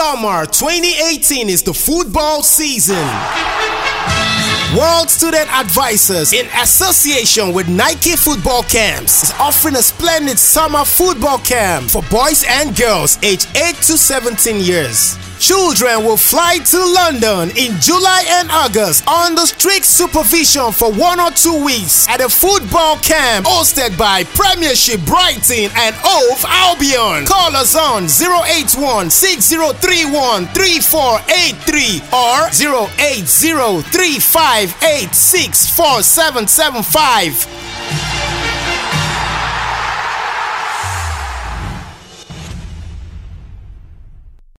Summer 2018 is the football season. World Student Advisors, in association with Nike Football Camps, is offering a splendid summer football camp for boys and girls aged 8 to 17 years. Children will fly to London in July and August under strict supervision for one or two weeks at a football camp hosted by Premiership Brighton and Hove Albion. Call us on 081 6031 3483 or 080 3586 4775